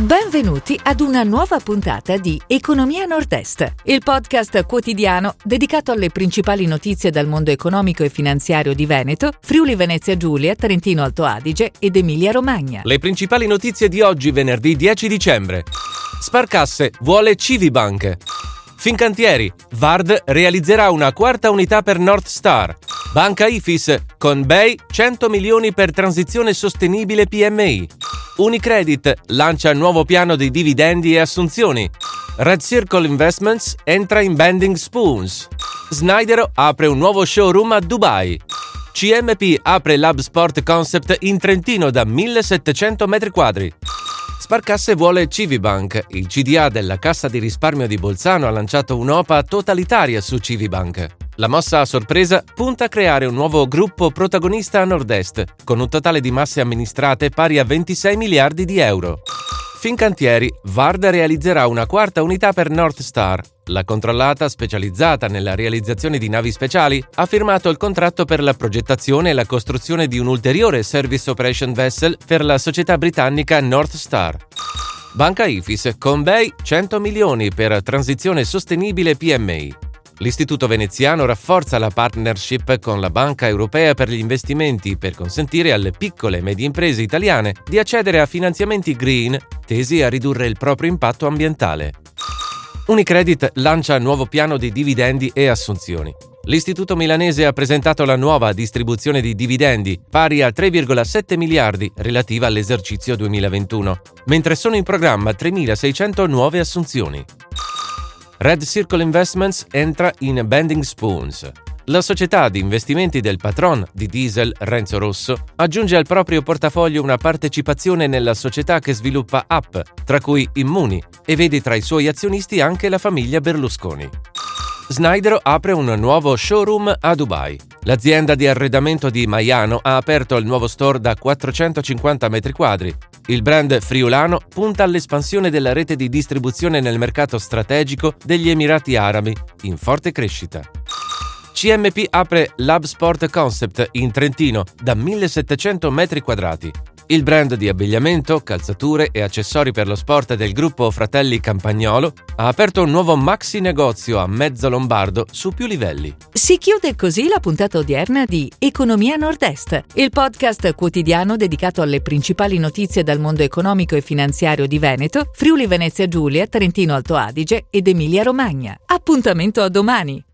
Benvenuti ad una nuova puntata di Economia Nord-Est, il podcast quotidiano dedicato alle principali notizie dal mondo economico e finanziario di Veneto, Friuli Venezia Giulia, Trentino Alto Adige ed Emilia Romagna. Le principali notizie di oggi, venerdì 10 dicembre. Sparcasse vuole Civibank. Fincantieri, Vard realizzerà una quarta unità per North Star. Banca Ifis, con Bay 100 milioni per transizione sostenibile PMI. Unicredit lancia nuovo piano di dividendi e assunzioni. Red Circle Investments entra in Bending Spoons. Snydero apre un nuovo showroom a Dubai. CMP apre Lab Sport Concept in Trentino da 1700 m2. Sparcasse vuole Civibank. Il CDA della Cassa di risparmio di Bolzano ha lanciato un'OPA totalitaria su Civibank. La mossa a sorpresa punta a creare un nuovo gruppo protagonista a nord-est, con un totale di masse amministrate pari a 26 miliardi di euro. Fincantieri, Varda realizzerà una quarta unità per North Star. La controllata, specializzata nella realizzazione di navi speciali, ha firmato il contratto per la progettazione e la costruzione di un ulteriore Service Operation Vessel per la società britannica North Star. Banca Ifis, con Bay 100 milioni per transizione sostenibile PMI. L'Istituto veneziano rafforza la partnership con la Banca europea per gli investimenti per consentire alle piccole e medie imprese italiane di accedere a finanziamenti green tesi a ridurre il proprio impatto ambientale. Unicredit lancia nuovo piano di dividendi e assunzioni. L'Istituto milanese ha presentato la nuova distribuzione di dividendi, pari a 3,7 miliardi relativa all'esercizio 2021, mentre sono in programma 3.600 nuove assunzioni. Red Circle Investments entra in Bending Spoons. La società di investimenti del patron di diesel Renzo Rosso aggiunge al proprio portafoglio una partecipazione nella società che sviluppa app, tra cui Immuni, e vede tra i suoi azionisti anche la famiglia Berlusconi. Snydero apre un nuovo showroom a Dubai. L'azienda di arredamento di Maiano ha aperto il nuovo store da 450 m2 il brand friulano punta all'espansione della rete di distribuzione nel mercato strategico degli Emirati Arabi, in forte crescita. CMP apre Lab Sport Concept in Trentino da 1700 m2 il brand di abbigliamento, calzature e accessori per lo sport del gruppo Fratelli Campagnolo ha aperto un nuovo maxi negozio a mezzo lombardo su più livelli. Si chiude così la puntata odierna di Economia Nord-Est, il podcast quotidiano dedicato alle principali notizie dal mondo economico e finanziario di Veneto, Friuli Venezia Giulia, Trentino Alto Adige ed Emilia Romagna. Appuntamento a domani!